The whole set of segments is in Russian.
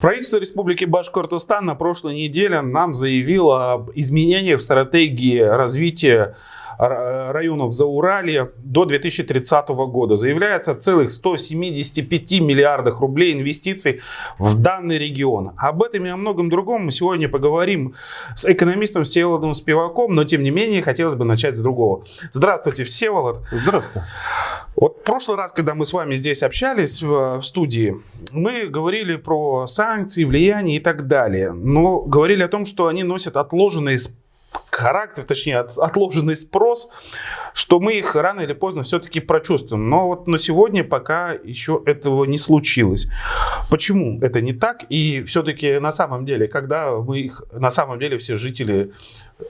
Правительство Республики Башкортостан на прошлой неделе нам заявило об изменениях в стратегии развития районов за Урале до 2030 года. Заявляется целых 175 миллиардах рублей инвестиций в данный регион. Об этом и о многом другом мы сегодня поговорим с экономистом Всеволодом Спиваком, но тем не менее хотелось бы начать с другого. Здравствуйте, Всеволод. Здравствуйте. Вот в прошлый раз, когда мы с вами здесь общались в студии, мы говорили про санкции, влияние и так далее. Но говорили о том, что они носят отложенный характер, точнее отложенный спрос, что мы их рано или поздно все-таки прочувствуем. Но вот на сегодня пока еще этого не случилось. Почему это не так? И все-таки на самом деле, когда мы их, на самом деле все жители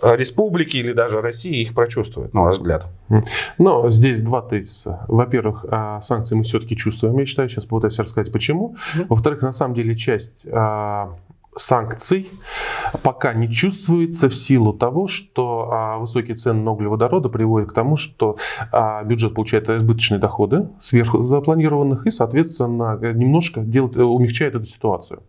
э, республики или даже России их прочувствуют, на ваш взгляд? Ну, здесь два тезиса. Во-первых, а, санкции мы все-таки чувствуем, я считаю, сейчас попытаюсь рассказать почему. Во-вторых, на самом деле часть а, санкций пока не чувствуется в силу того, что а, высокие цены на углеводороды приводят к тому, что а, бюджет получает избыточные доходы сверх запланированных и, соответственно, немножко делает, умягчает эту ситуацию.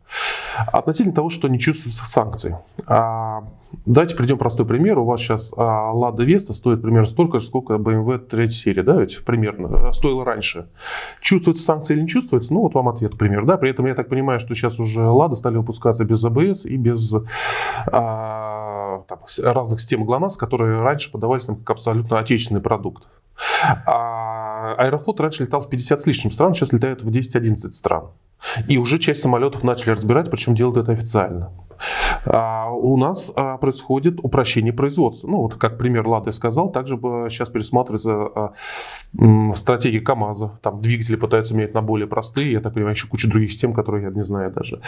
Относительно того, что не чувствуются санкции. А, давайте приведем простой пример. У вас сейчас а, Lada Vesta стоит примерно столько же, сколько BMW 3 серии, да, ведь примерно стоило раньше. Чувствуются санкции или не чувствуются? Ну, вот вам ответ, пример, да. При этом я так понимаю, что сейчас уже Lada стали выпускаться без АБС и без а, там, разных систем ГЛОНАСС, которые раньше подавались нам как абсолютно отечественный продукт. А Аэрофлот раньше летал в 50 с лишним стран, сейчас летает в 10-11 стран. И уже часть самолетов начали разбирать, причем делают это официально. А у нас а, происходит упрощение производства. Ну, вот как пример Лады сказал, также сейчас пересматривается а, стратегия КАМАЗа. Там двигатели пытаются менять на более простые, я так понимаю, еще куча других систем, которые я не знаю даже.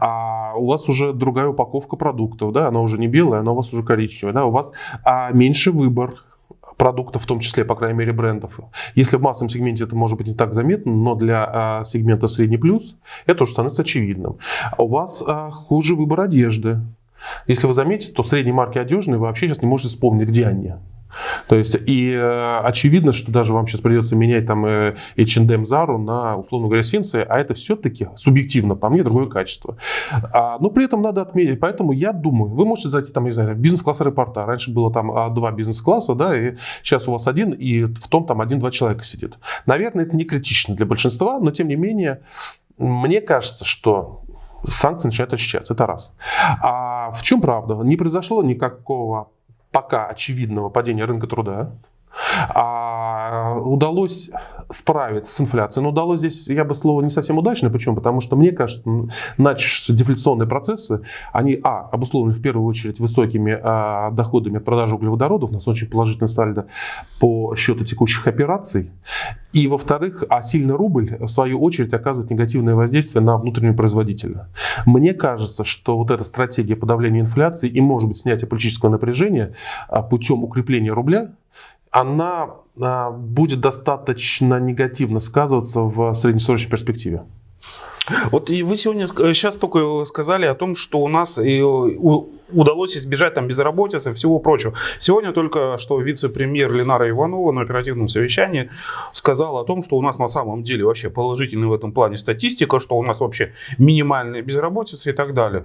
А у вас уже другая упаковка продуктов, да, она уже не белая, она у вас уже коричневая, да, у вас а, меньше выбор продуктов, в том числе, по крайней мере, брендов. Если в массовом сегменте это может быть не так заметно, но для а, сегмента средний плюс это уже становится очевидным. У вас а, хуже выбор одежды. Если вы заметите, то средние марки одежные вы вообще сейчас не можете вспомнить, где они. То есть, и э, очевидно, что даже вам сейчас придется менять там э, H&M Zara на, условно говоря, Синсы, а это все-таки субъективно, по мне, другое качество. А, но при этом надо отметить, поэтому я думаю, вы можете зайти там, не знаю, в бизнес-класс аэропорта. Раньше было там а, два бизнес-класса, да, и сейчас у вас один, и в том там один-два человека сидит. Наверное, это не критично для большинства, но тем не менее, мне кажется, что санкции начинают ощущаться. Это раз. А в чем правда? Не произошло никакого пока очевидного падения рынка труда. А удалось справиться с инфляцией. Но удалось здесь, я бы слово не совсем удачно. Почему? Потому что, мне кажется, начавшиеся дефляционные процессы, они, а, обусловлены в первую очередь высокими а, доходами от продажи углеводородов. У нас очень положительный сальдо по счету текущих операций. И, во-вторых, а сильный рубль, в свою очередь, оказывает негативное воздействие на внутреннего производителя. Мне кажется, что вот эта стратегия подавления инфляции и, может быть, снятия политического напряжения а, путем укрепления рубля, она а, будет достаточно негативно сказываться в среднесрочной перспективе. Вот и вы сегодня сейчас э, только сказали о том, что у нас и удалось избежать там безработицы и всего прочего. Сегодня только что вице-премьер Ленара Иванова на оперативном совещании сказала о том, что у нас на самом деле вообще положительная в этом плане статистика, что у нас вообще минимальная безработица и так далее.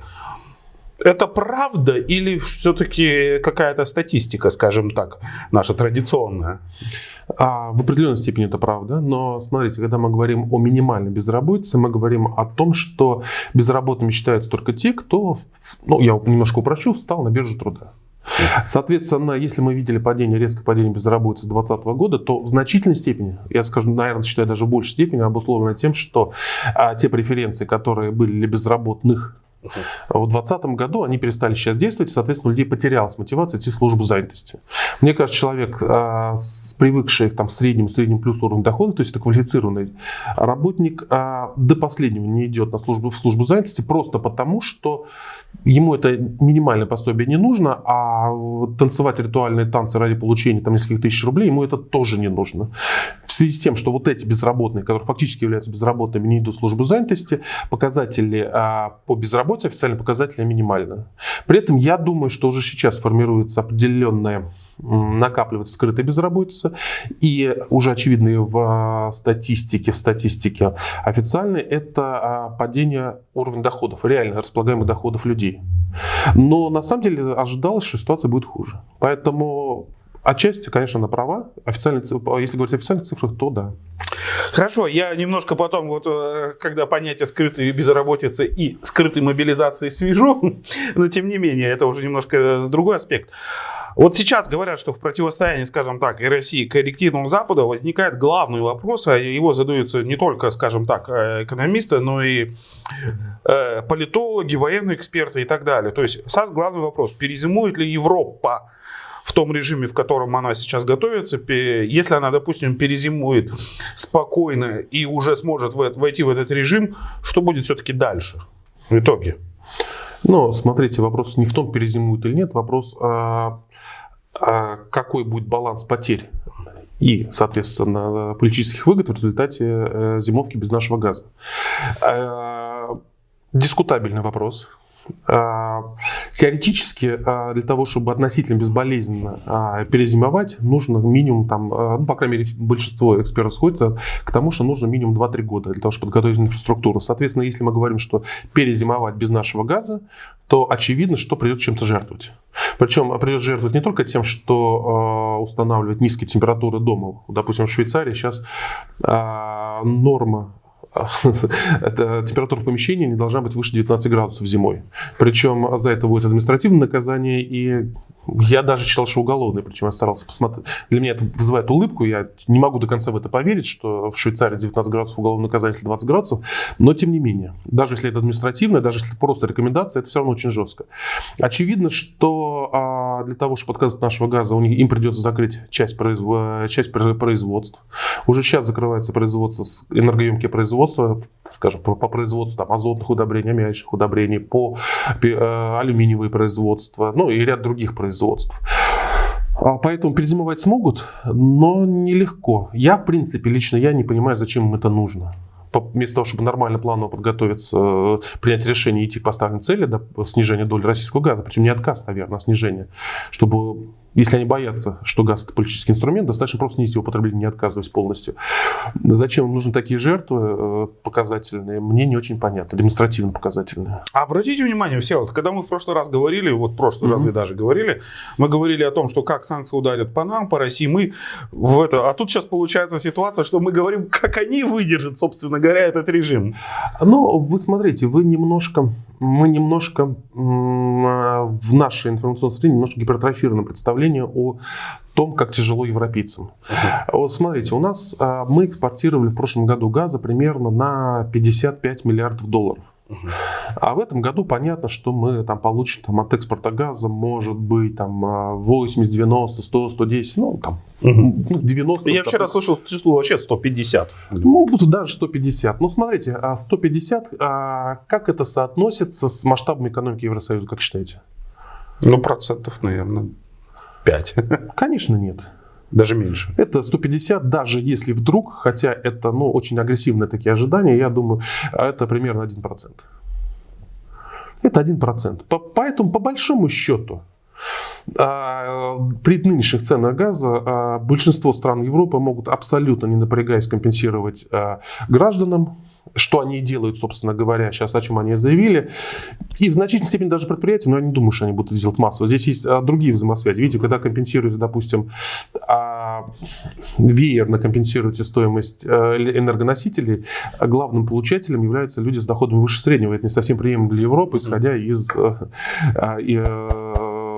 Это правда или все-таки какая-то статистика, скажем так, наша традиционная? А, в определенной степени это правда, но смотрите, когда мы говорим о минимальной безработице, мы говорим о том, что безработными считаются только те, кто, ну, я немножко упрощу, встал на биржу труда. Соответственно, если мы видели падение, резкое падение безработицы с 2020 года, то в значительной степени, я скажу, наверное, считаю даже в большей степени, обусловлено тем, что а, те преференции, которые были для безработных в 2020 году они перестали сейчас действовать, и, соответственно, у людей потерялась мотивация идти в службу занятости. Мне кажется, человек, а, привыкший там, к среднему, среднему плюс уровню дохода, то есть это квалифицированный работник, а, до последнего не идет на службу, в службу занятости просто потому, что ему это минимальное пособие не нужно, а танцевать ритуальные танцы ради получения там, нескольких тысяч рублей ему это тоже не нужно. В связи с тем, что вот эти безработные, которые фактически являются безработными, не идут в службу занятости, показатели а, по безработице безработица официально показателя минимальна. При этом я думаю, что уже сейчас формируется определенная, накапливается скрытая безработица. И уже очевидно в а, статистике, в статистике официальной, это а, падение уровня доходов, реально располагаемых доходов людей. Но на самом деле ожидалось, что ситуация будет хуже. Поэтому Отчасти, конечно, она права. Официальные, если говорить о официальных цифрах, то да. Хорошо, я немножко потом, вот, э, когда понятие скрытой безработицы и скрытой мобилизации свяжу, но тем не менее, это уже немножко с другой аспект. Вот сейчас говорят, что в противостоянии, скажем так, и России к Западу возникает главный вопрос, а его задаются не только, скажем так, э, экономисты, но и э, политологи, военные эксперты и так далее. То есть, САС главный вопрос, перезимует ли Европа в том режиме, в котором она сейчас готовится, если она, допустим, перезимует спокойно и уже сможет войти в этот режим, что будет все-таки дальше в итоге? Ну, смотрите, вопрос не в том, перезимует или нет, вопрос, а, а какой будет баланс потерь и, соответственно, политических выгод в результате э, зимовки без нашего газа. Э, дискутабельный вопрос. А, теоретически а, для того, чтобы относительно безболезненно а, перезимовать, нужно минимум, там, ну, по крайней мере, большинство экспертов сходится к тому, что нужно минимум 2-3 года для того, чтобы подготовить инфраструктуру. Соответственно, если мы говорим, что перезимовать без нашего газа, то очевидно, что придется чем-то жертвовать. Причем придется жертвовать не только тем, что э, устанавливать низкие температуры дома. Допустим, в Швейцарии сейчас э, норма это температура помещении не должна быть выше 19 градусов зимой. Причем за это будет административное наказание и я даже читал, что уголовный, причем я старался посмотреть. Для меня это вызывает улыбку, я не могу до конца в это поверить, что в Швейцарии 19 градусов уголовное наказание, если 20 градусов, но тем не менее, даже если это административное, даже если просто рекомендация, это все равно очень жестко. Очевидно, что а, для того, чтобы отказаться от нашего газа, у них, им придется закрыть часть, производ... часть производств. Уже сейчас закрывается производство, энергоемкие производства, скажем, по, по производству там, азотных удобрений, аммиачных удобрений, по э, алюминиевые производства, ну и ряд других производств производств. А поэтому перезимовать смогут, но нелегко. Я, в принципе, лично я не понимаю, зачем им это нужно вместо того, чтобы нормально планово подготовиться, э, принять решение идти к поставленной цели, да, снижения доли российского газа, причем не отказ, наверное, а снижение, чтобы если они боятся, что газ это политический инструмент, достаточно просто снизить его потребление, не отказываясь полностью. Зачем им нужны такие жертвы э, показательные, мне не очень понятно, демонстративно показательные. А обратите внимание, все, вот, когда мы в прошлый раз говорили, вот в прошлый mm-hmm. раз и даже говорили, мы говорили о том, что как санкции ударят по нам, по России, мы в это, а тут сейчас получается ситуация, что мы говорим, как они выдержат, собственно говоря, этот режим. Ну, вы смотрите, вы немножко, мы немножко в нашей информационной среде немножко гипертрофировано представление о том, как тяжело европейцам. Uh-huh. Вот смотрите, у нас а, мы экспортировали в прошлом году газа примерно на 55 миллиардов долларов. А в этом году понятно, что мы там получим там, от экспорта газа, может быть, там 80, 90, 100, 110, ну там uh-huh. ну, 90. Я вчера слышал число вообще 150. Ну, даже 150. Ну, смотрите, 150, а, а как это соотносится с масштабом экономики Евросоюза, как считаете? Ну, процентов, наверное, 5? Конечно, нет. Даже меньше. Это 150, даже если вдруг, хотя это ну, очень агрессивные такие ожидания, я думаю, это примерно 1%. Это 1%. По, поэтому, по большому счету, а, при нынешних ценах газа а, большинство стран Европы могут абсолютно не напрягаясь компенсировать а, гражданам что они делают, собственно говоря, сейчас о чем они заявили. И в значительной степени даже предприятия, но я не думаю, что они будут делать массово. Здесь есть а, другие взаимосвязи. Видите, когда компенсируете, допустим, а, веерно компенсируете стоимость а, энергоносителей, а главным получателем являются люди с доходами выше среднего. Это не совсем приемлемо для Европы, исходя из а, а,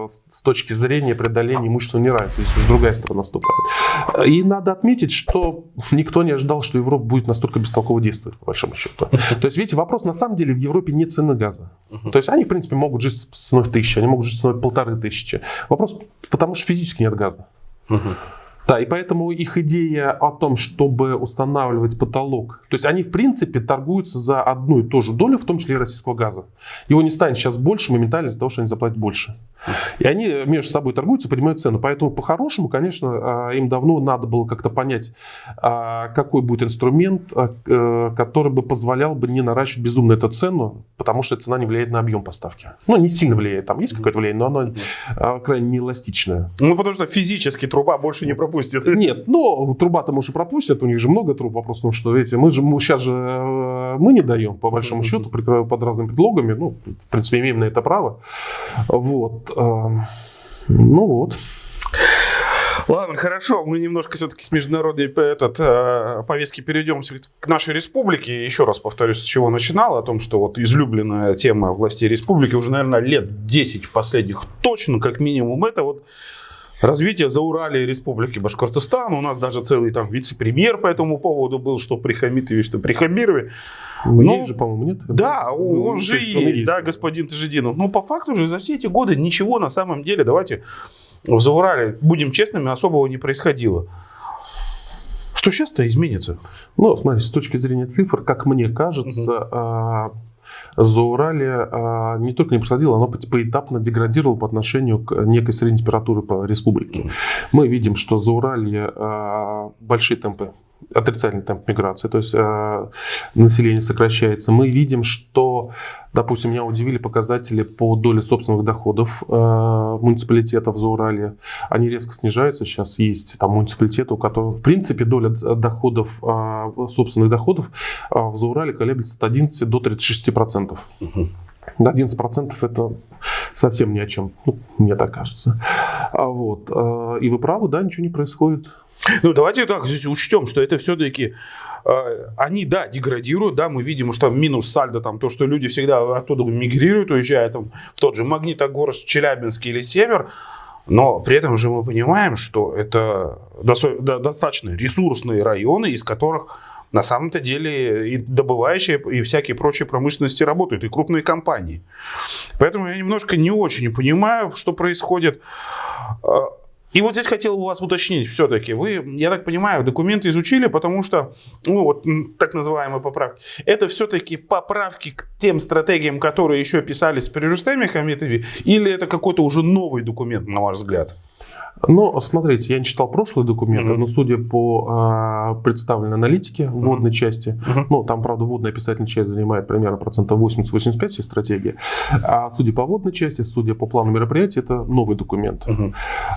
с точки зрения преодоления имущественного неравенства. Здесь уже другая сторона наступает. И надо отметить, что никто не ожидал, что Европа будет настолько бестолково действовать, по большому счету. То есть, видите, вопрос на самом деле в Европе не цены газа. То есть, они, в принципе, могут жить с ценой в тысячи, они могут жить с ценой полторы тысячи. Вопрос, потому что физически нет газа. Да, и поэтому их идея о том, чтобы устанавливать потолок, то есть они в принципе торгуются за одну и ту же долю, в том числе и российского газа. Его не станет сейчас больше моментально из-за того, что они заплатят больше. И они между собой торгуются, поднимают цену. Поэтому по-хорошему, конечно, а, им давно надо было как-то понять, а, какой будет инструмент, а, э, который бы позволял бы не наращивать безумно эту цену, потому что цена не влияет на объем поставки. Ну, не сильно влияет, там есть какое-то влияние, но оно крайне не эластичное. Ну, потому что физически труба больше не пропустит. Нет, но труба-то, может, и пропустят, у них же много труб. Вопрос в том, что, видите, мы же мы сейчас же э, мы не даем, по большому счету, под разными предлогами. Ну, в принципе, имеем на это право. Вот. Эм, ну вот. Ладно, хорошо, мы немножко все-таки с международной этот, э, повестки перейдем к нашей республике. Еще раз повторюсь, с чего начинал, о том, что вот излюбленная тема властей республики уже, наверное, лет 10 последних точно, как минимум, это вот развитие Зауралия Республики Башкортостан. У нас даже целый там вице-премьер по этому поводу был, что при Хамитове, что при Хамирове. Ну, Но, есть же, по-моему, нет? Да, ну, он же есть, есть, да, господин Тажидинов. Но по факту же за все эти годы ничего на самом деле, давайте в Заурале, будем честными, особого не происходило. Что сейчас-то изменится? Ну, смотрите, с точки зрения цифр, как мне кажется, угу. Заурале а, не только не происходило, оно поэтапно деградировало по отношению к некой средней температуре по республике. Мы видим, что Зауралье а, большие темпы отрицательный темп миграции, то есть э, население сокращается. Мы видим, что, допустим, меня удивили показатели по доле собственных доходов э, муниципалитетов за Урале. Они резко снижаются. Сейчас есть там муниципалитеты, у которых, в принципе, доля доходов, э, собственных доходов э, в Заурале колеблется от 11 до 36 процентов. Угу. 11% это совсем ни о чем, ну, мне так кажется. А вот. Э, и вы правы, да, ничего не происходит. Ну, давайте так здесь учтем, что это все-таки э, они, да, деградируют, да, мы видим, что минус сальдо, там, то, что люди всегда оттуда мигрируют, уезжают там, в тот же Магнитогорск, Челябинск или Север, но при этом же мы понимаем, что это достаточно ресурсные районы, из которых на самом-то деле и добывающие, и всякие прочие промышленности работают, и крупные компании. Поэтому я немножко не очень понимаю, что происходит. И вот здесь хотел у вас уточнить все-таки. Вы, я так понимаю, документы изучили, потому что, ну вот так называемые поправки, это все-таки поправки к тем стратегиям, которые еще писались при Рустеме Хамитове, или это какой-то уже новый документ, на ваш взгляд? Ну, смотрите, я не читал прошлые документы, mm-hmm. но судя по э, представленной аналитике mm-hmm. части, mm-hmm. ну, там, правда, вводная описательная часть занимает примерно процентов 80-85 всей стратегии, а судя по вводной части, судя по плану мероприятий, это новый документ. Mm-hmm.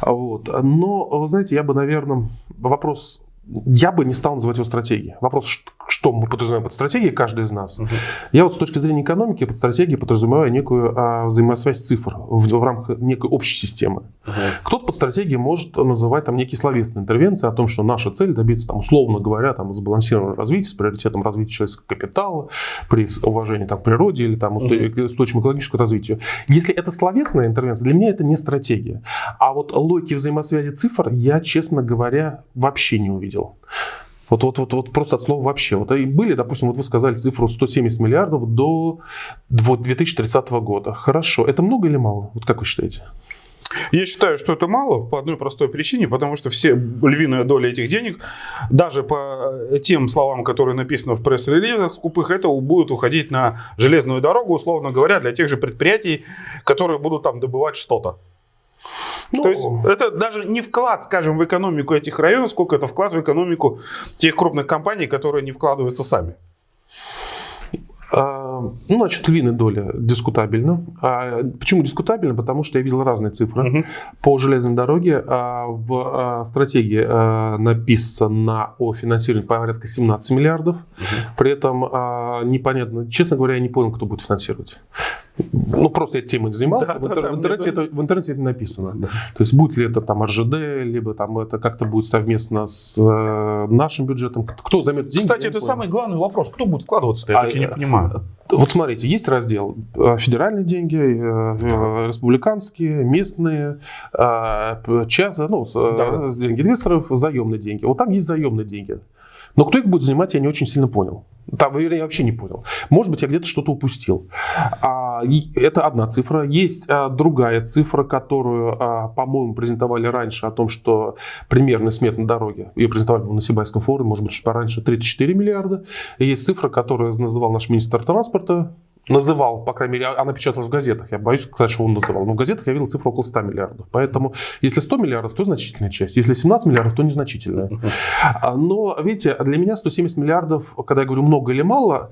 Вот. Но, вы знаете, я бы, наверное, вопрос я бы не стал называть его стратегией. Вопрос, что мы подразумеваем под стратегией, каждый из нас. Uh-huh. Я вот с точки зрения экономики под стратегией подразумеваю некую а, взаимосвязь цифр в, в рамках некой общей системы. Uh-huh. Кто-то под стратегией может называть там некие словесные интервенции о том, что наша цель добиться, там, условно говоря, там, сбалансированного развития с приоритетом развития человеческого капитала, при уважении там, к природе или там, uh-huh. устойчивому экологическому развитию. Если это словесная интервенция, для меня это не стратегия. А вот логики взаимосвязи цифр я, честно говоря, вообще не увидел видел. Вот, вот, вот, вот просто от слова вообще. Вот и были, допустим, вот вы сказали цифру 170 миллиардов до 2030 года. Хорошо. Это много или мало? Вот как вы считаете? Я считаю, что это мало по одной простой причине, потому что все львиная доля этих денег, даже по тем словам, которые написаны в пресс-релизах скупых, это будет уходить на железную дорогу, условно говоря, для тех же предприятий, которые будут там добывать что-то. Ну, То есть это даже не вклад, скажем, в экономику этих районов, сколько это вклад в экономику тех крупных компаний, которые не вкладываются сами. А, ну, значит, львиная доля дискутабельна. А, почему дискутабельна? Потому что я видел разные цифры. Угу. По железной дороге а, в а, стратегии а, написано о финансировании порядка 17 миллиардов. Угу. При этом а, непонятно, честно говоря, я не понял, кто будет финансировать. Ну, просто я темой занимался. Да, в, интер... да, в, интернете это, в интернете это написано. Да. То есть, будет ли это там РЖД, либо там это как-то будет совместно с э, нашим бюджетом. Кто займет деньги? Кстати, это самый главный вопрос. Кто будет вкладываться-то? Я а, так и не понимаю. Вот смотрите, есть раздел э, федеральные деньги, э, республиканские, местные, э, час, ну, да. деньги инвесторов, заемные деньги. Вот там есть заемные деньги. Но кто их будет занимать, я не очень сильно понял. Там, я вообще не понял. Может быть, я где-то что-то упустил. А это одна цифра. Есть а, другая цифра, которую, а, по-моему, презентовали раньше о том, что примерный смет на дороге, ее презентовали на Сибайском форуме, может быть, чуть пораньше, 34 миллиарда. Есть цифра, которую называл наш министр транспорта, называл, по крайней мере, она печаталась в газетах, я боюсь сказать, что он называл, но в газетах я видел цифру около 100 миллиардов. Поэтому, если 100 миллиардов, то значительная часть, если 17 миллиардов, то незначительная. Но, видите, для меня 170 миллиардов, когда я говорю много или мало,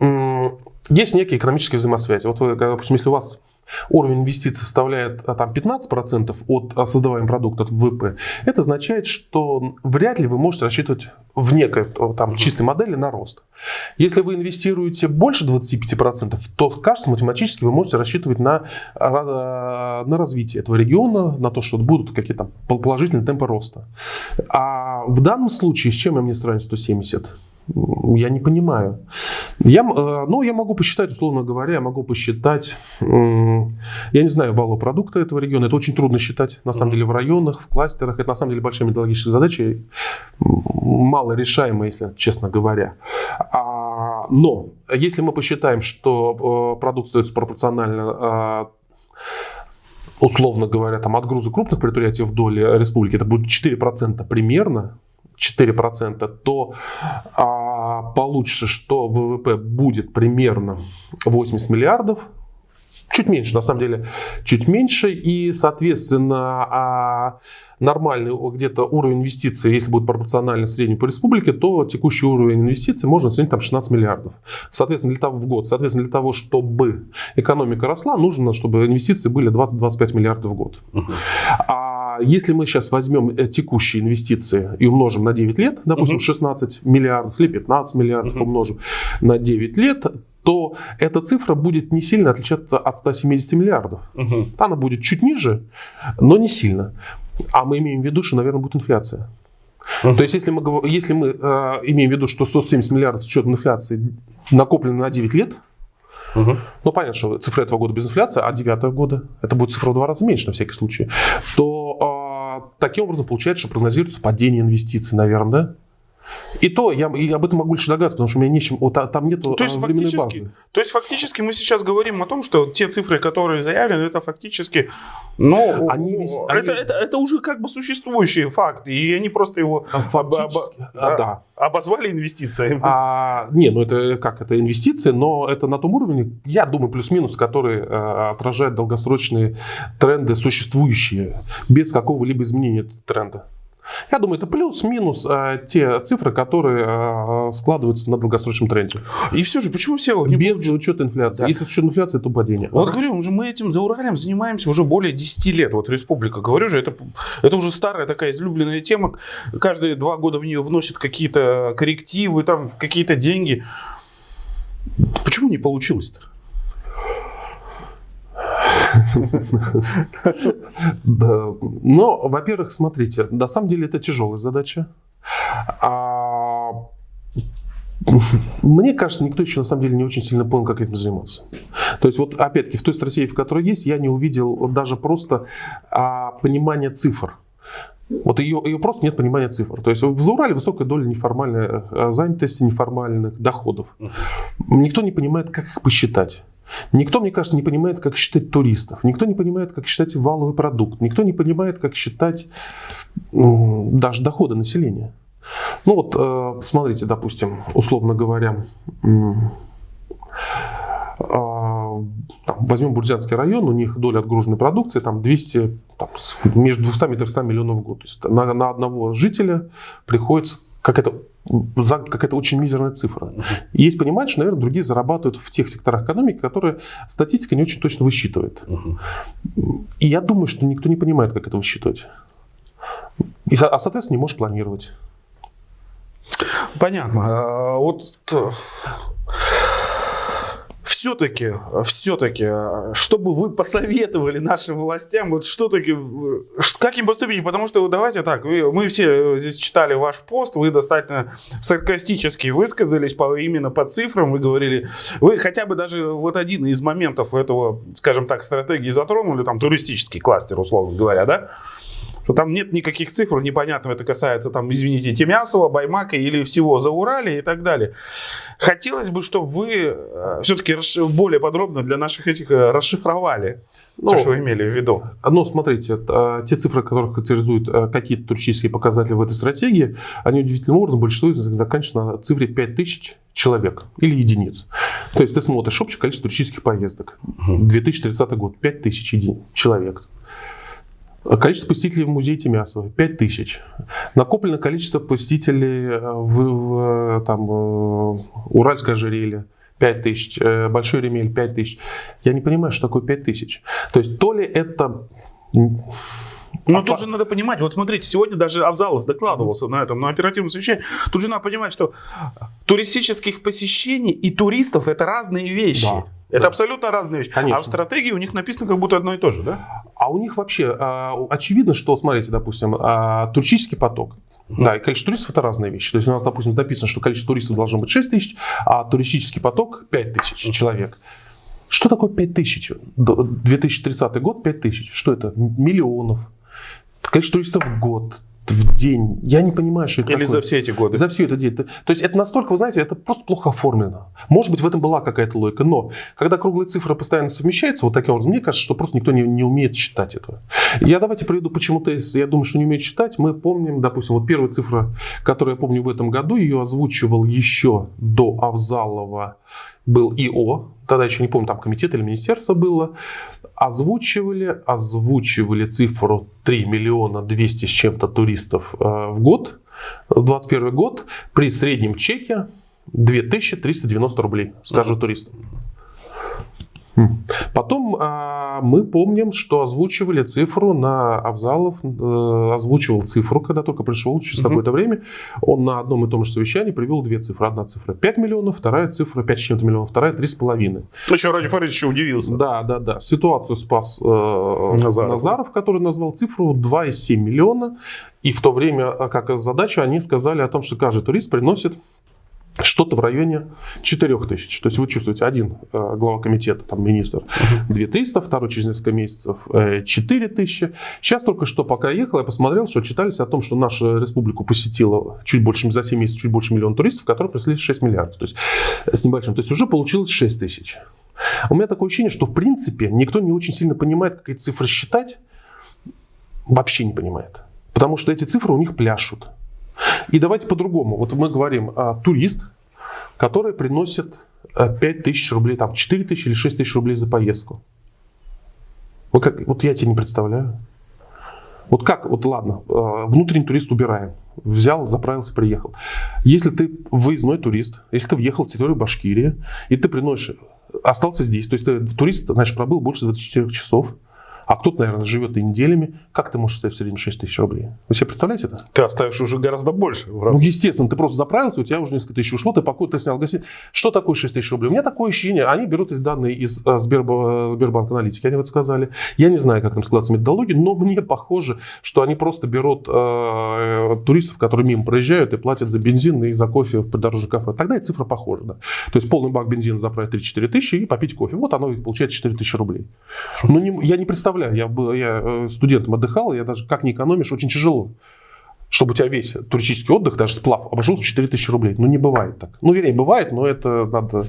есть некие экономические взаимосвязи. Вот, вы, допустим, если у вас уровень инвестиций составляет а, там, 15% от а, создаваемого продукта в ВВП, это означает, что вряд ли вы можете рассчитывать в некой там, чистой модели на рост. Если вы инвестируете больше 25%, то, кажется, математически вы можете рассчитывать на, а, на развитие этого региона, на то, что будут какие-то положительные темпы роста. А в данном случае, с чем я мне сравнить 170? Я не понимаю. Я, э, ну, я могу посчитать, условно говоря, я могу посчитать, я не знаю, валового продукта этого региона. Это очень трудно считать, на самом деле, в районах, в кластерах. Это, на самом деле, большая методологическая задача, мало решаемая, если честно говоря. А, но, если мы посчитаем, что э, продукт стоит пропорционально а, условно говоря, там, от груза крупных предприятий в доле республики, это будет 4% примерно, 4%, то а, получится, что ВВП будет примерно 80 миллиардов, чуть меньше, на самом деле, чуть меньше, и, соответственно, а нормальный где-то уровень инвестиций, если будет пропорционально среднему по республике, то текущий уровень инвестиций можно оценить там 16 миллиардов. Соответственно, для того в год. Соответственно, для того, чтобы экономика росла, нужно, чтобы инвестиции были 20-25 миллиардов в год. Uh-huh. Если мы сейчас возьмем э, текущие инвестиции и умножим на 9 лет, допустим, угу. 16 миллиардов или 15 миллиардов угу. умножим на 9 лет, то эта цифра будет не сильно отличаться от 170 миллиардов. Угу. Она будет чуть ниже, но не сильно. А мы имеем в виду, что, наверное, будет инфляция. Uh-huh. То есть, если мы, если мы э, имеем в виду, что 170 миллиардов с учетом инфляции накоплено на 9 лет, Угу. Ну, понятно, что цифра этого года без инфляции, а девятого года это будет цифра в два раза меньше на всякий случай. То э, таким образом получается, что прогнозируется падение инвестиций, наверное? И то я и об этом могу лишь догадаться, потому что у меня нечем, вот, а, там нет то есть а, временной базы. То есть фактически мы сейчас говорим о том, что те цифры, которые заявлены, это фактически, ну, они, это, они... Это, это уже как бы существующий факт, и они просто его а, об, об, а, да. обозвали инвестициями. А, не, ну это как, это инвестиции, но это на том уровне, я думаю, плюс-минус, который э, отражает долгосрочные тренды существующие, без какого-либо изменения тренда. Я думаю, это плюс-минус э, те цифры, которые э, складываются на долгосрочном тренде. И все же, почему все? Не Без получ... учета инфляции. Да. Если с учетом инфляции, то падение. Вот говорю, уже мы этим за Уралем занимаемся уже более 10 лет. Вот республика. Говорю же, это, это уже старая такая излюбленная тема. Каждые два года в нее вносят какие-то коррективы, там какие-то деньги. Почему не получилось-то? Но, во-первых, смотрите, на самом деле это тяжелая задача. А мне кажется, никто еще на самом деле не очень сильно понял, как этим заниматься. То есть вот опять-таки в той стратегии, в которой есть, я не увидел даже просто а, понимания цифр. Вот ее, ее просто нет понимания цифр. То есть в Заурале высокая доля неформальной э, занятости, неформальных доходов. Никто не понимает, как их посчитать. Никто, мне кажется, не понимает, как считать туристов. Никто не понимает, как считать валовый продукт. Никто не понимает, как считать даже доходы населения. Ну вот, э, смотрите, допустим, условно говоря, а, возьмем Бурзянский район, у них доля отгруженной продукции там 200, там, между 200 и 300 миллионов в год. То есть на, на одного жителя приходится какая-то за какая-то очень мизерная цифра. есть понимать, что, наверное, другие зарабатывают в тех секторах экономики, которые статистика не очень точно высчитывает. И я думаю, что никто не понимает, как это высчитывать. И, а, соответственно, не можешь планировать. Понятно. А, вот все-таки, все-таки, что бы вы посоветовали нашим властям, вот что-таки, как им поступить? Потому что давайте так, мы все здесь читали ваш пост, вы достаточно саркастически высказались по, именно по цифрам, вы говорили, вы хотя бы даже вот один из моментов этого, скажем так, стратегии затронули, там туристический кластер, условно говоря, да? Что там нет никаких цифр, непонятно, это касается, там, извините, Тимясова, Баймака или всего за Урале и так далее. хотелось бы, чтобы вы э, все-таки более подробно для наших этих э, расшифровали ну, то, что вы имели в виду. Ну, смотрите, э, те цифры, которые характеризуют какие-то туристические показатели в этой стратегии, они удивительным образом, большинство из них заканчиваются на цифре 5000 человек или единиц. То есть ты смотришь общее количество туристических поездок. 2030 год 5000 человек. Количество посетителей в музее Тимясова 5 тысяч. Накоплено количество посетителей э, в, в там, э, Уральское ожерелье 5 тысяч, э, Большой Ремель 5 тысяч. Я не понимаю, что такое 5 тысяч. То есть то ли это ну, а тут же надо понимать, вот смотрите, сегодня даже Авзалов докладывался на этом, на оперативном совещании. Тут же надо понимать, что туристических посещений и туристов это разные вещи. Да. Это да. абсолютно разные вещи. Конечно. А в стратегии у них написано как будто одно и то же, да? А у них вообще а, очевидно, что, смотрите, допустим, а, туристический поток. Да, и количество туристов это разные вещи. То есть у нас, допустим, написано, что количество туристов должно быть 6 тысяч, а туристический поток 5 тысяч человек. Что такое 5 тысяч? 2030 год 5 тысяч. Что это? Миллионов. Количество туристов в год в день. Я не понимаю, что это Или такое. за все эти годы. За все это день. То есть это настолько, вы знаете, это просто плохо оформлено. Может быть, в этом была какая-то логика, но когда круглые цифры постоянно совмещаются, вот таким образом, мне кажется, что просто никто не, не умеет считать этого. Я давайте приведу почему-то, я думаю, что не умеет считать. Мы помним, допустим, вот первая цифра, которую я помню в этом году, ее озвучивал еще до Авзалова был ИО, тогда еще не помню, там комитет или министерство было, озвучивали, озвучивали цифру 3 миллиона 200 с чем-то туристов э, в год, в 2021 год, при среднем чеке 2390 рублей с каждого туриста. Потом а, мы помним, что озвучивали цифру на Авзалов, э, озвучивал цифру, когда только пришел через угу. какое-то время. Он на одном и том же совещании привел две цифры. Одна цифра 5 миллионов, вторая цифра 5 с чем-то миллионов, вторая 3,5. Еще Ради Фаридович удивился. Да, да, да. Ситуацию спас э, Назаров. Назаров, который назвал цифру 2,7 миллиона. И в то время, как задачу, они сказали о том, что каждый турист приносит что-то в районе 4 тысяч. То есть вы чувствуете, один э, глава комитета, там министр, 2 300, второй через несколько месяцев э, 4 тысячи. Сейчас только что, пока ехал, я посмотрел, что читались о том, что наша республику посетила чуть больше, за 7 месяцев чуть больше миллиона туристов, которые прислали 6 миллиардов. То есть с небольшим. То есть уже получилось 6 тысяч. У меня такое ощущение, что в принципе никто не очень сильно понимает, как эти цифры считать. Вообще не понимает. Потому что эти цифры у них пляшут. И давайте по-другому. Вот мы говорим, а, турист, который приносит 5 э, тысяч рублей, там 4 тысячи или 6 тысяч рублей за поездку. Вот, как, вот я тебе не представляю. Вот как, вот ладно, э, внутренний турист убираем. Взял, заправился, приехал. Если ты выездной турист, если ты въехал в территорию Башкирии, и ты приносишь, остался здесь, то есть ты турист, значит, пробыл больше 24 часов, а кто-то, наверное, живет и неделями. Как ты можешь оставить в среднем 6 тысяч рублей? Вы себе представляете это? Ты оставишь уже гораздо больше. Ну, естественно, ты просто заправился, у тебя уже несколько тысяч ушло, ты покой, ты снял гостиницу. Что такое 6 тысяч рублей? У меня такое ощущение, они берут эти данные из э, Сбербанка, Сбербанк аналитики, они вот сказали. Я не знаю, как там складывается методология, но мне похоже, что они просто берут э, туристов, которые мимо проезжают и платят за бензин и за кофе в придорожном кафе. Тогда и цифра похожа. Да. То есть полный бак бензина заправить 3-4 тысячи и попить кофе. Вот оно получается 4 тысячи рублей. Ну, не, я не представляю, я, был, я Э, студентом отдыхал, я даже как не экономишь, очень тяжело чтобы у тебя весь туристический отдых, даже сплав, обошелся в 4000 рублей. Ну, не бывает так. Ну, вернее, бывает, но это надо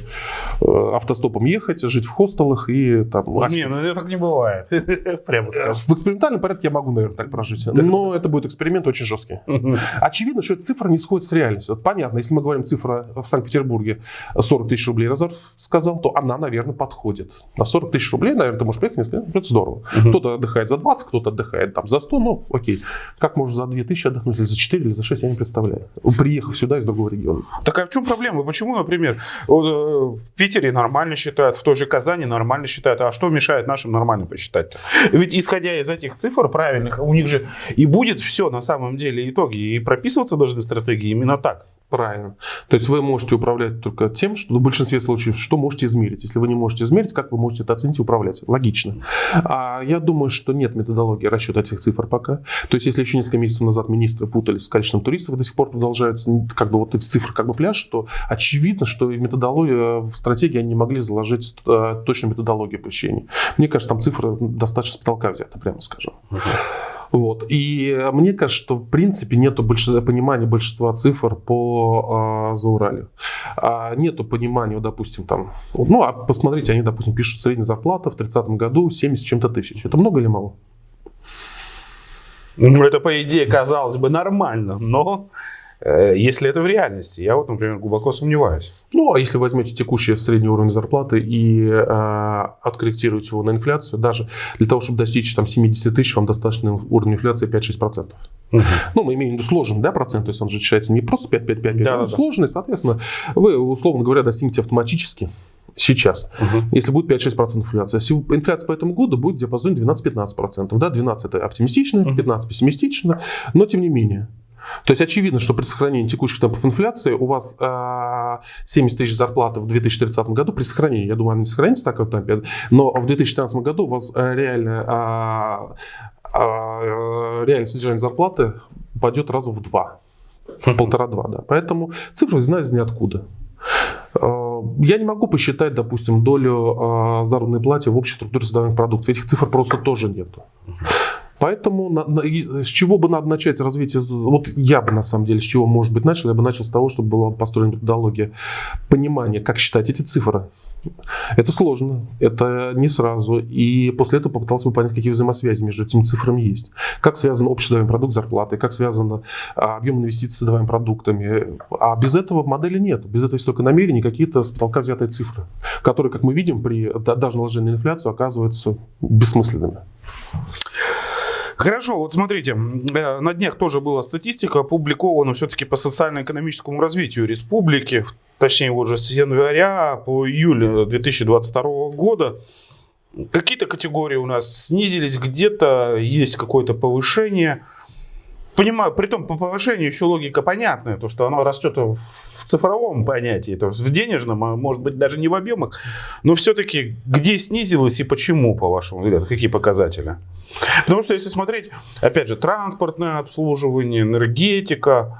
э, автостопом ехать, жить в хостелах и там... Ну, не, ну это так не бывает, прямо скажем. В экспериментальном порядке я могу, наверное, так прожить. Но это будет эксперимент очень жесткий. Очевидно, что эта цифра не сходит с реальностью. Вот понятно, если мы говорим цифра в Санкт-Петербурге 40 тысяч рублей Разор сказал, то она, наверное, подходит. На 40 тысяч рублей, наверное, ты можешь приехать несколько это здорово. Кто-то отдыхает за 20, кто-то отдыхает там за 100, ну, окей. Как можно за 2000 отдохнуть? Ну, если за 4 или за 6, я не представляю. Приехав сюда из другого региона. Так а в чем проблема? Почему, например, э, в Питере нормально считают, в той же Казани нормально считают, а что мешает нашим нормально посчитать? Ведь исходя из этих цифр правильных, у них же и будет все на самом деле итоги, и прописываться должны стратегии именно так. Правильно. То есть вы можете управлять только тем, что в большинстве случаев, что можете измерить. Если вы не можете измерить, как вы можете это оценить и управлять? Логично. А я думаю, что нет методологии расчета этих цифр пока. То есть если еще несколько месяцев назад министры путались с количеством туристов, и до сих пор продолжаются как бы вот эти цифры как бы пляж, то очевидно, что в методологии, в стратегии они не могли заложить э, точную методологию посещений. Мне кажется, там цифры достаточно с потолка взяты, прямо скажем. Вот. И мне кажется, что в принципе больш... понимания большинства цифр по э, Зауралью. А нету понимания, допустим, там... Ну, а посмотрите, они, допустим, пишут средняя зарплата в 30 году 70 чем-то тысяч. Это много или мало? Ну, это, по идее, казалось бы, нормально, но Э, если это в реальности. Я вот, например, глубоко сомневаюсь. Ну, а если возьмете текущий средний уровень зарплаты и э, откорректируете его на инфляцию, даже для того, чтобы достичь там, 70 тысяч, вам достаточно уровень инфляции 5-6%. Угу. Ну, мы имеем в виду сложный да, процент, то есть он же считается не просто 5-5-5, да, он да, сложный, соответственно, вы, условно говоря, достигнете автоматически сейчас. Угу. Если будет 5-6% инфляция. Если инфляция по этому году будет в диапазоне 12-15%. Да, 12 это оптимистично, 15 пессимистично, но тем не менее. То есть очевидно, что при сохранении текущих темпов инфляции у вас э, 70 тысяч зарплаты в 2030 году при сохранении, я думаю, она не сохранится в таком темпе, но в 2014 году у вас э, реальная, э, э, реальное содержание зарплаты упадет раза в два. Полтора-два, да. Поэтому цифры знают из ниоткуда. Э, я не могу посчитать, допустим, долю э, заработной платы в общей структуре создаваемых продуктов. Этих цифр просто тоже нету. Поэтому на, на, с чего бы надо начать развитие? Вот я бы на самом деле с чего, может быть, начал. Я бы начал с того, чтобы была построена методология понимания, как считать эти цифры. Это сложно, это не сразу. И после этого попытался бы понять, какие взаимосвязи между этими цифрами есть. Как связан общий создаваемый продукт зарплаты, как связан а, объем инвестиций с создаваемыми продуктами. А без этого модели нет. Без этого есть только намерения, какие-то с потолка взятые цифры, которые, как мы видим, при даже наложении на инфляцию оказываются бессмысленными. Хорошо, вот смотрите, э, на днях тоже была статистика, опубликована все-таки по социально-экономическому развитию республики, точнее вот же с января по июль 2022 года. Какие-то категории у нас снизились, где-то есть какое-то повышение – понимаю, при том по повышению еще логика понятная, то, что оно растет в цифровом понятии, то есть в денежном, а может быть даже не в объемах, но все-таки где снизилось и почему, по вашему взгляду, какие показатели? Потому что если смотреть, опять же, транспортное обслуживание, энергетика,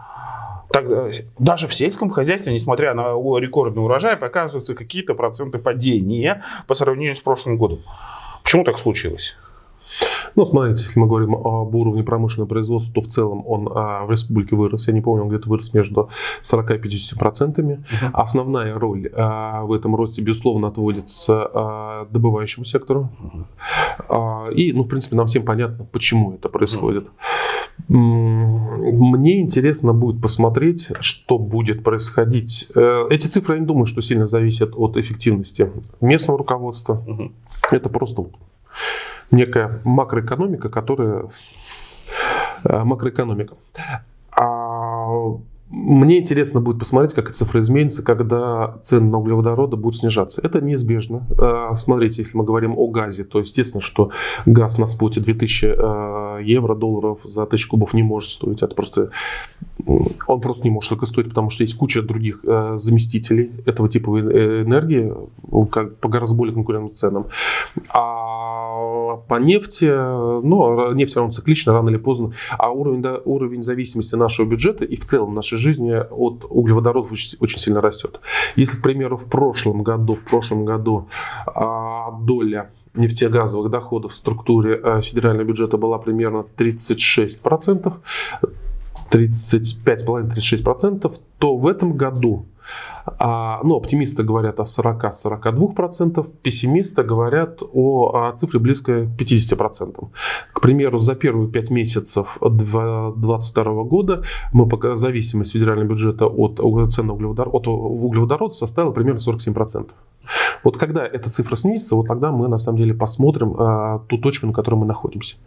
Тогда, даже в сельском хозяйстве, несмотря на рекордный урожай, показываются какие-то проценты падения по сравнению с прошлым годом. Почему так случилось? Ну, смотрите, если мы говорим об уровне промышленного производства, то в целом он а, в республике вырос. Я не помню, он где-то вырос между 40 и 50 процентами. Uh-huh. Основная роль а, в этом росте, безусловно, отводится а, добывающему сектору. Uh-huh. И, ну, в принципе, нам всем понятно, почему это происходит. Uh-huh. Мне интересно будет посмотреть, что будет происходить. Э, эти цифры, я не думаю, что сильно зависят от эффективности местного руководства. Uh-huh. Это просто некая макроэкономика, которая э, макроэкономика. А мне интересно будет посмотреть, как эта цифра изменится, когда цены на углеводороды будут снижаться. Это неизбежно. А, смотрите, если мы говорим о газе, то естественно, что газ на споте 2000 э, евро, долларов за 1000 кубов не может стоить. Это просто он просто не может только стоить, потому что есть куча других э, заместителей этого типа энергии как, по гораздо более конкурентным ценам. А по нефти, ну, нефть равно циклично, рано или поздно, а уровень, да, уровень зависимости нашего бюджета и в целом нашей жизни от углеводородов очень, очень сильно растет. Если, к примеру, в прошлом году, в прошлом году а, доля нефтегазовых доходов в структуре э, федерального бюджета была примерно 36%, 35,5-36%, то в этом году а, ну, оптимисты говорят о 40-42%, пессимисты говорят о, о цифре близкой 50%. К примеру, за первые 5 месяцев 2022 года мы пока зависимость федерального бюджета от цен углеводород, от углеводорода составила примерно 47%. Вот когда эта цифра снизится, вот тогда мы на самом деле посмотрим а, ту точку, на которой мы находимся.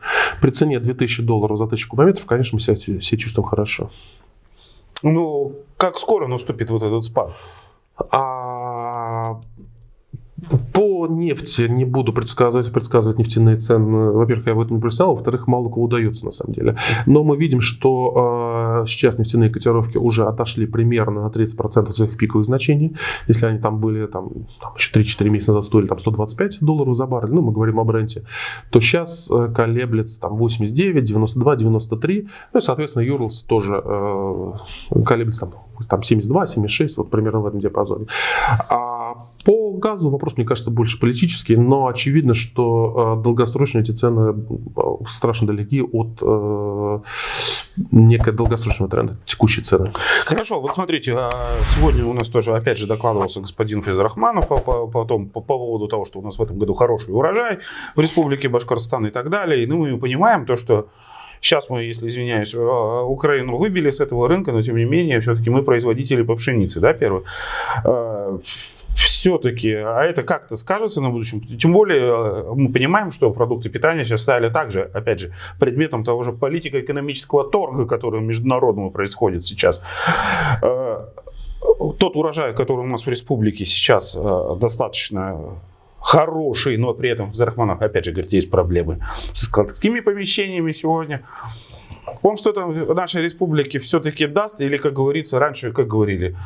При цене 2000 долларов за 1000 кубометров, конечно, мы себя, себя чувствуем хорошо. Ну, как скоро наступит вот этот спад? А, по нефти не буду предсказывать, предсказывать нефтяные цены. Во-первых, я в этом не представил, во-вторых, мало кому удается на самом деле. Но мы видим, что э, сейчас нефтяные котировки уже отошли примерно на 30% своих пиковых значений. Если они там были там, там еще 3-4 месяца назад стоили там, 125 долларов за баррель, ну мы говорим о бренде, то сейчас э, колеблется там 89, 92, 93. Ну и, соответственно, Юрлс тоже э, колеблется там, там 72, 76, вот примерно в этом диапазоне. А По газу вопрос, мне кажется, больше политический, но очевидно, что э, долгосрочно эти цены э, страшно далеки от э, некого долгосрочного тренда, текущей цены. Хорошо, вот смотрите, а, сегодня у нас тоже, опять же, докладывался господин Физрахманов по, по, по, по, по поводу того, что у нас в этом году хороший урожай в Республике Башкортостан и так далее. И ну, мы понимаем то, что Сейчас мы, если извиняюсь, а, Украину выбили с этого рынка, но тем не менее, все-таки мы производители по пшенице, да, первый все-таки, а это как-то скажется на будущем? Тем более э, мы понимаем, что продукты питания сейчас стали также, опять же, предметом того же политико-экономического торга, который международного происходит сейчас. Э, тот урожай, который у нас в республике сейчас э, достаточно хороший, но при этом в Зарахманах, опять же, говорит, есть проблемы с складскими помещениями сегодня. Он что-то в нашей республике все-таки даст, или, как говорится, раньше, как говорили,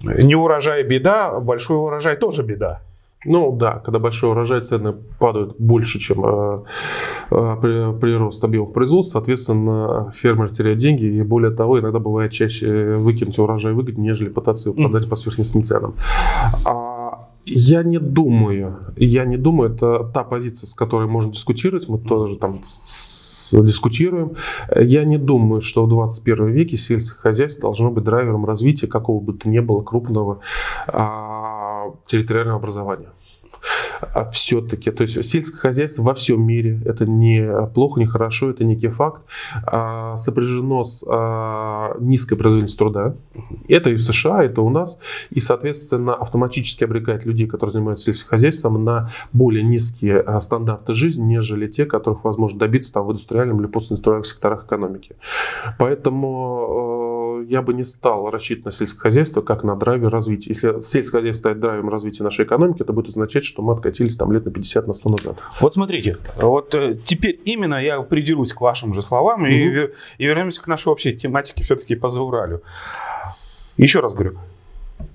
не урожай беда, большой урожай тоже беда. Ну да, когда большой урожай, цены падают больше, чем э, э, прирост объемов производства, соответственно, фермер теряет деньги, и более того, иногда бывает чаще выкинуть урожай выгоднее, нежели пытаться его продать по сверхнизким ценам. А я не думаю, я не думаю, это та позиция, с которой можно дискутировать, мы тоже там дискутируем. Я не думаю, что в 21 веке сельское хозяйство должно быть драйвером развития какого бы то ни было крупного а, территориального образования. А все-таки, то есть сельское хозяйство во всем мире, это не плохо, не хорошо, это некий факт, а, сопряжено с а, низкой производительностью труда. Это и в США, это у нас. И, соответственно, автоматически обрекает людей, которые занимаются сельским хозяйством, на более низкие стандарты жизни, нежели те, которых возможно добиться там, в индустриальном или постиндустриальных секторах экономики. Поэтому э, я бы не стал рассчитывать на сельское хозяйство как на драйвер развития. Если сельское хозяйство станет драйвером развития нашей экономики, это будет означать, что мы откатились там лет на 50, на 100 назад. Вот смотрите, вот э, теперь именно я придерусь к вашим же словам угу. и, и вернемся к нашей общей тематике все-таки по Зауралю. Еще раз говорю,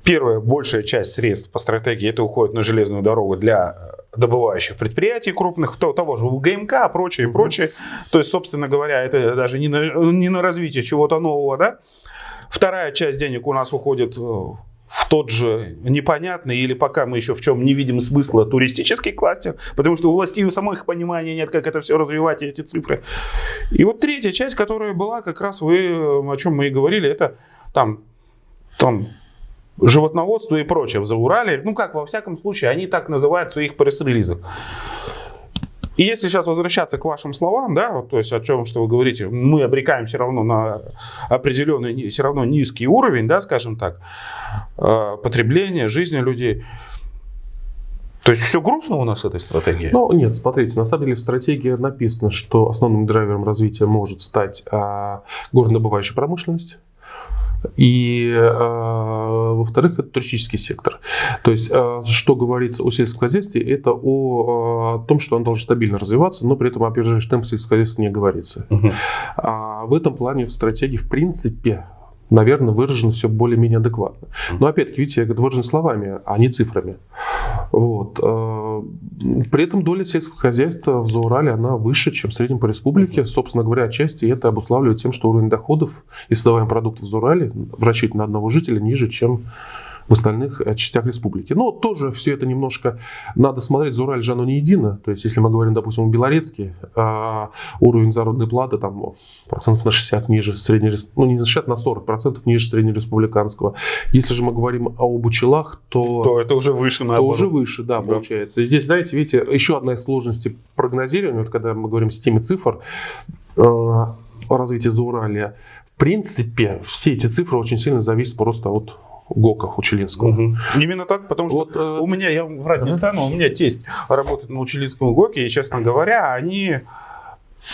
первая большая часть средств по стратегии это уходит на железную дорогу для добывающих предприятий крупных, того же ГМК, прочее и прочее. То есть, собственно говоря, это даже не на, не на развитие чего-то нового, да. Вторая часть денег у нас уходит э, в тот же непонятный или пока мы еще в чем не видим смысла туристический кластер, потому что у властей у самых понимания нет, как это все развивать, эти цифры. И вот третья часть, которая была, как раз вы, о чем мы и говорили, это там, там животноводство и прочее в Заурале. Ну как, во всяком случае, они так называют в своих пресс-релизах. И если сейчас возвращаться к вашим словам, да, вот, то есть о чем, что вы говорите, мы обрекаем все равно на определенный, все равно низкий уровень, да, скажем так, э, потребления, жизни людей. То есть все грустно у нас с этой стратегией? Ну, нет, смотрите, на самом деле в стратегии написано, что основным драйвером развития может стать а, горнодобывающая промышленность. И, э, во-вторых, это туристический сектор. То есть, э, что говорится о сельском хозяйстве, это о, о том, что он должен стабильно развиваться, но при этом опережающий темп сельского хозяйства не говорится. Угу. А в этом плане в стратегии, в принципе, наверное, выражено все более-менее адекватно. Но опять-таки, видите, я говорю, выражено словами, а не цифрами. Вот. Э, при этом доля сельского хозяйства в Заурале, она выше, чем в среднем по республике. Собственно говоря, отчасти это обуславливает тем, что уровень доходов и создаваемых продуктов в Заурале в на одного жителя ниже, чем в остальных частях республики. Но тоже все это немножко надо смотреть, за Ураль же оно не едино. То есть, если мы говорим, допустим, о Белорецке, а, уровень заработной платы там процентов на 60 ниже среднего, ну не на 60, на 40 процентов ниже среднереспубликанского. Если же мы говорим о Бучелах, то... То это уже выше, наоборот. То уже выше, да, да, получается. И здесь, знаете, видите, еще одна из сложностей прогнозирования, вот когда мы говорим с теми цифр, э, о развитии Зауралья, в принципе, все эти цифры очень сильно зависят просто от ГОКах Учелинского. Угу. Именно так, потому что вот, э... у меня, я врать не стану, у меня тесть работает на Учелинском ГОКе, и, честно говоря, они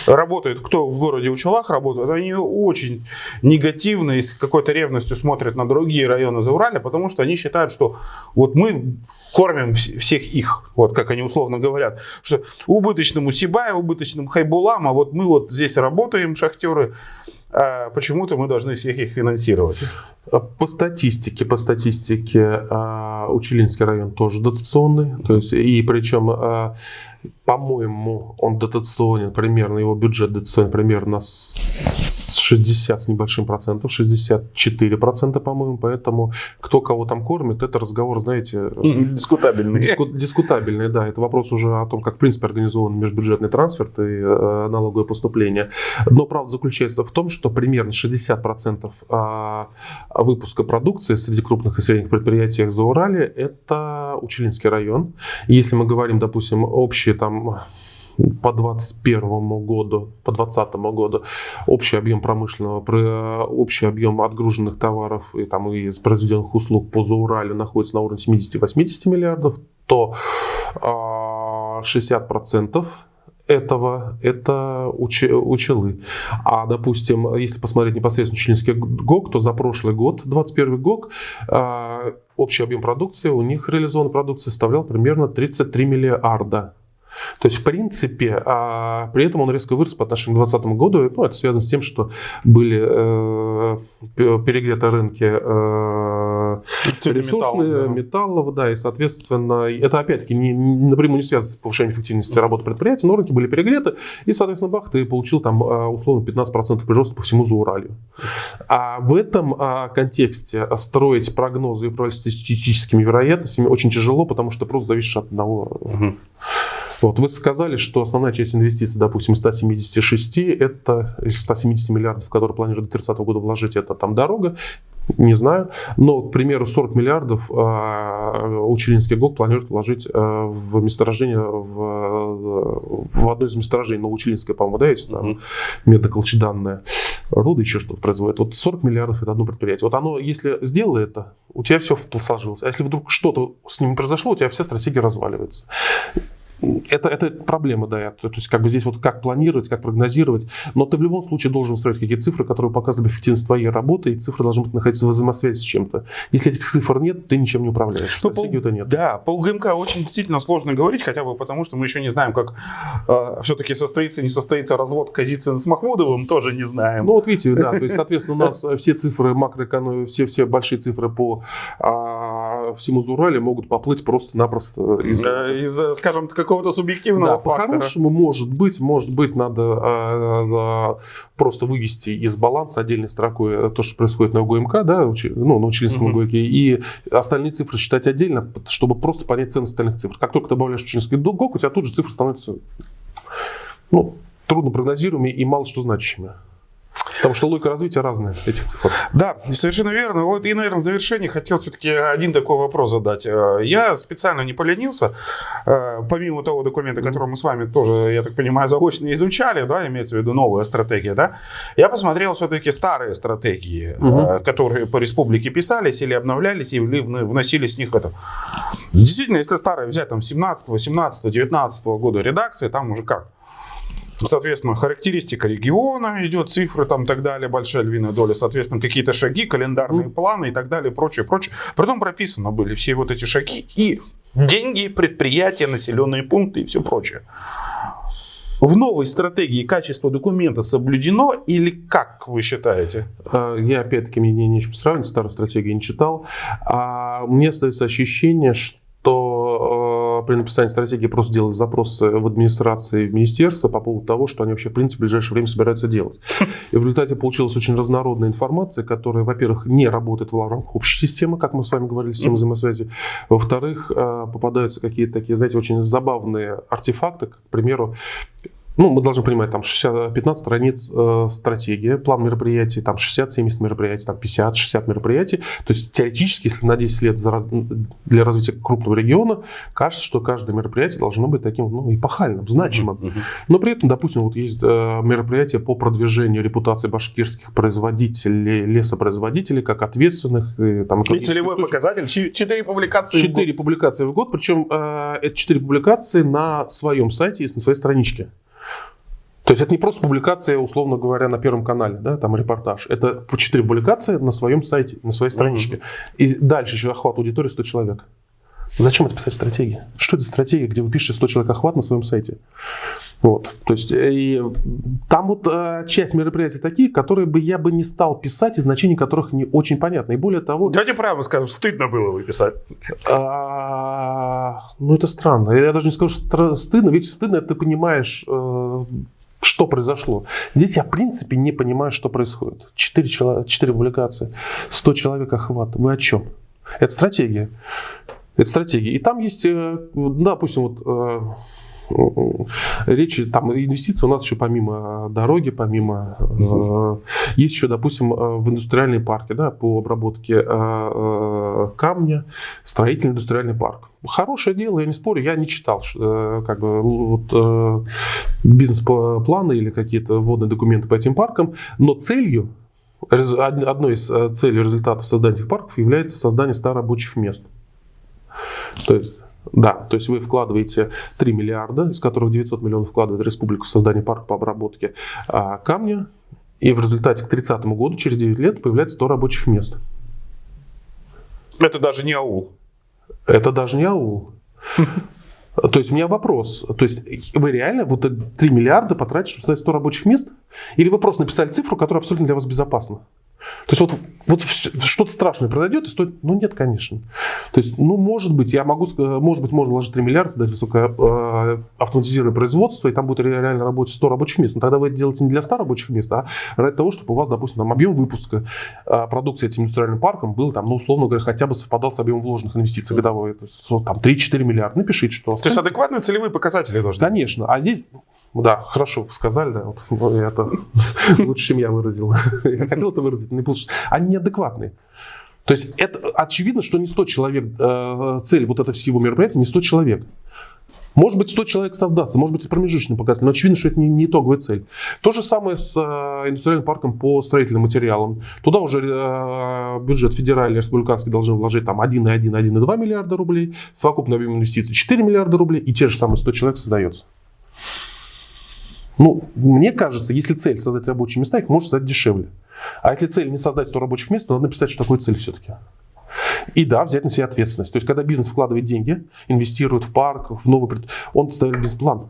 работают, кто в городе Учелах работает, они очень негативно и с какой-то ревностью смотрят на другие районы Заураля, потому что они считают, что вот мы кормим всех их, вот как они условно говорят, что убыточному Сибая, убыточному Хайбулам, а вот мы вот здесь работаем, шахтеры, почему-то мы должны всех их финансировать. По статистике, по статистике, а, Учелинский район тоже дотационный, то есть и причем, а, по-моему, он дотационен примерно, его бюджет дотационен примерно 60 с небольшим процентов, 64 процента, по-моему, поэтому кто кого там кормит, это разговор, знаете... Дискутабельный. Диску, дискутабельный, да. Это вопрос уже о том, как, в принципе, организован межбюджетный трансфер и э, налоговое поступление. Но правда заключается в том, что примерно 60 процентов э, выпуска продукции среди крупных и средних предприятий за Урале – это Учелинский район. Если мы говорим, допустим, общие там по 2021 году, по 2020 году общий объем промышленного, общий объем отгруженных товаров и, там, и произведенных услуг по Зауралю находится на уровне 70-80 миллиардов, то 60% а, этого это учи, учелы. А, допустим, если посмотреть непосредственно Челинский ГОК, то за прошлый год, 21 ГОК, э, общий объем продукции, у них реализованной продукции составлял примерно 33 миллиарда то есть, в принципе, а, при этом он резко вырос по отношению к 2020 году. Ну, это связано с тем, что были э, перегреты рынки э, ресурсные, да. металлов, да, и, соответственно, это опять-таки не, напрямую не связано с повышением эффективности работы предприятия, но рынки были перегреты, и, соответственно, бах, ты получил там а, условно 15% прироста по всему Зауралью. А в этом а, контексте строить прогнозы и управлять статистическими вероятностями очень тяжело, потому что просто зависишь от одного. Угу. Вот вы сказали, что основная часть инвестиций, допустим, 176, это из 170 миллиардов, которые планируют до 30 года вложить, это там дорога, не знаю. Но, к примеру, 40 миллиардов э, Учелинский ГОК планирует вложить э, в месторождение, в, в одно из месторождений, Новоучелинское, по-моему, да, есть там mm-hmm. медоколчеданное руды еще что-то производит. Вот 40 миллиардов это одно предприятие. Вот оно, если сделало это, у тебя все сложилось. А если вдруг что-то с ним произошло, у тебя вся стратегия разваливается это, это проблема, да. То есть, как бы здесь вот как планировать, как прогнозировать. Но ты в любом случае должен строить какие-то цифры, которые показывают эффективность твоей работы, и цифры должны быть находиться в взаимосвязи с чем-то. Если этих цифр нет, ты ничем не управляешь. Ну, Стратегию-то нет. Да, по УГМК очень действительно сложно говорить, хотя бы потому, что мы еще не знаем, как э, все-таки состоится, не состоится развод Казицына с Махмудовым, тоже не знаем. Ну, вот видите, да, то есть, соответственно, у нас все цифры макроэкономии, все, все большие цифры по а, всему Зурале могут поплыть просто-напросто из, из скажем, какого-то субъективного да, фактора. По-хорошему, может быть, может быть, надо э, просто вывести из баланса отдельной строкой то, что происходит на УГМК, да, ну, на учительском угу. ГОКе, и остальные цифры считать отдельно, чтобы просто понять ценность остальных цифр. Как только добавляешь учительский ГОК, у тебя тут же цифры становятся ну, трудно прогнозируемыми и мало что значащими. Потому что логика развития разная этих цифр. Да, совершенно верно. Вот и, наверное, в завершении хотел все-таки один такой вопрос задать. Э, я специально не поленился, э, помимо того документа, который мы с вами тоже, я так понимаю, заочно изучали, да, имеется в виду новая стратегия, да, я посмотрел все-таки старые стратегии, угу. которые по республике писались или обновлялись и вносились в них это. Действительно, если старые взять там 17, 18, 19 года редакции, там уже как? Соответственно, характеристика региона идет, цифры там и так далее, большая львиная доля, соответственно, какие-то шаги, календарные mm. планы и так далее, прочее, прочее. Притом прописаны были все вот эти шаги и деньги, предприятия, населенные пункты и все прочее. В новой стратегии качество документа соблюдено или как вы считаете? А, я, опять-таки, мне нечем сравнить, старую стратегию не читал. А мне остается ощущение, что то при написании стратегии просто делать запросы в администрации, в министерство по поводу того, что они вообще, в принципе, в ближайшее время собираются делать. И в результате получилась очень разнородная информация, которая, во-первых, не работает в рамках общей системы, как мы с вами говорили, системы взаимосвязи. Во-вторых, э, попадаются какие-то такие, знаете, очень забавные артефакты, к примеру, ну, мы должны понимать, там 60, 15 страниц э, стратегия, план мероприятий, там 60-70 мероприятий, там 50-60 мероприятий. То есть теоретически, если на 10 лет за, для развития крупного региона, кажется, что каждое мероприятие должно быть таким ну, эпохальным, значимым. Uh-huh, Но при этом, допустим, вот есть э, мероприятия по продвижению репутации башкирских производителей, лесопроизводителей, как ответственных. И, там, и целевой показатель, 4 публикации 4 публикации в год, причем э, это 4 публикации на своем сайте и на своей страничке. То есть это не просто публикация, условно говоря, на Первом канале, да, там репортаж. Это по 4 публикации на своем сайте, на своей страничке. Mm-hmm. И дальше еще охват аудитории 100 человек. Зачем это писать в стратегии? Что это стратегия, где вы пишете 100 человек охват на своем сайте? Вот. То есть э, и там вот э, часть мероприятий такие, которые бы я бы не стал писать, и значение которых не очень понятно. И более того... Давайте прямо скажем, стыдно было выписать. А, ну, это странно. Я даже не скажу, что стыдно. Ведь стыдно, это ты понимаешь... Э, Что произошло? Здесь я, в принципе, не понимаю, что происходит. Четыре, человека, четыре публикации, 100 человек охват. Вы о чем? Это стратегия. Это стратегия. И там есть, э, допустим, вот э, речи, там инвестиции у нас еще помимо дороги, помимо э, есть еще, допустим, э, в индустриальные парки, да, по обработке э, э, камня, строительный индустриальный парк. Хорошее дело, я не спорю, я не читал э, как бы вот, э, бизнес-планы или какие-то вводные документы по этим паркам, но целью одной из э, целей результатов создания этих парков является создание 100 рабочих мест. То есть да, то есть вы вкладываете 3 миллиарда, из которых 900 миллионов вкладывает республика в создание парка по обработке а, камня, и в результате к 30 году, через 9 лет, появляется 100 рабочих мест. Это даже не аул. Это даже не аул. То есть у меня вопрос. То есть вы реально вот 3 миллиарда потратите, чтобы создать 100 рабочих мест? Или вы просто написали цифру, которая абсолютно для вас безопасна? То есть вот, вот что-то страшное произойдет, и стоит... Ну нет, конечно. То есть, ну может быть, я могу может быть, можно вложить 3 миллиарда, создать высокое э, автоматизированное производство, и там будет реально работать 100 рабочих мест. Но тогда вы это делаете не для 100 рабочих мест, а ради того, чтобы у вас, допустим, там, объем выпуска э, продукции этим индустриальным парком был, там, ну, условно говоря, хотя бы совпадал с объемом вложенных инвестиций годовой. То есть, там 3-4 миллиарда. Напишите, что... То есть адекватные целевые показатели должны Конечно. А здесь да, хорошо сказали, да. Вот, это лучше, чем я выразил. Я хотел это выразить, не получилось. Они неадекватные. То есть это очевидно, что не 100 человек, э, цель вот этого всего мероприятия не 100 человек. Может быть, 100 человек создастся, может быть, это промежуточный показатель, но очевидно, что это не, не итоговая цель. То же самое с э, индустриальным парком по строительным материалам. Туда уже э, бюджет федеральный, республиканский должен вложить там 1,1, 1,2 миллиарда рублей, совокупный объем инвестиций 4 миллиарда рублей, и те же самые 100 человек создается. Ну, мне кажется, если цель создать рабочие места, их можно создать дешевле. А если цель не создать 100 рабочих мест, то надо написать, что такое цель все-таки. И да, взять на себя ответственность. То есть, когда бизнес вкладывает деньги, инвестирует в парк, в новый... Он ставит бизнес-план,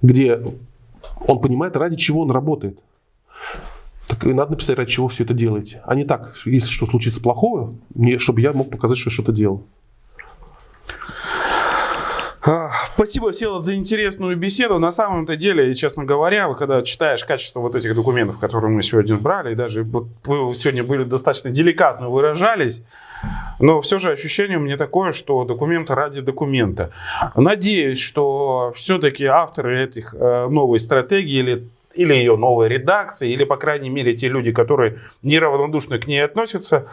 где он понимает, ради чего он работает. Так и надо написать, ради чего все это делаете. А не так, если что случится плохого, чтобы я мог показать, что я что-то делал. Спасибо, Всеволод, за интересную беседу. На самом-то деле, честно говоря, когда читаешь качество вот этих документов, которые мы сегодня брали, и даже вы сегодня были достаточно деликатно выражались, но все же ощущение у меня такое, что документы ради документа. Надеюсь, что все-таки авторы этих э, новой стратегии или или ее новой редакции, или, по крайней мере, те люди, которые неравнодушно к ней относятся,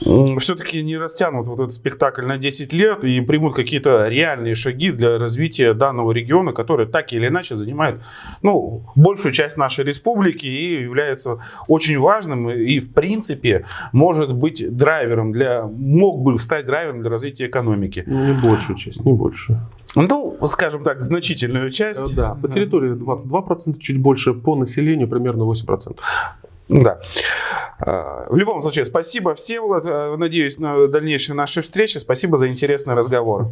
все-таки не растянут вот этот спектакль на 10 лет и примут какие-то реальные шаги для развития данного региона, который так или иначе занимает ну, большую часть нашей республики и является очень важным и в принципе может быть драйвером для, мог бы стать драйвером для развития экономики. Ну, не большую часть, не больше. Ну, скажем так, значительную часть. Да, по территории 22%, чуть больше, по населению примерно 8%. Да. А, в любом случае, спасибо, Всеволод. Надеюсь на дальнейшие наши встречи. Спасибо за интересный разговор.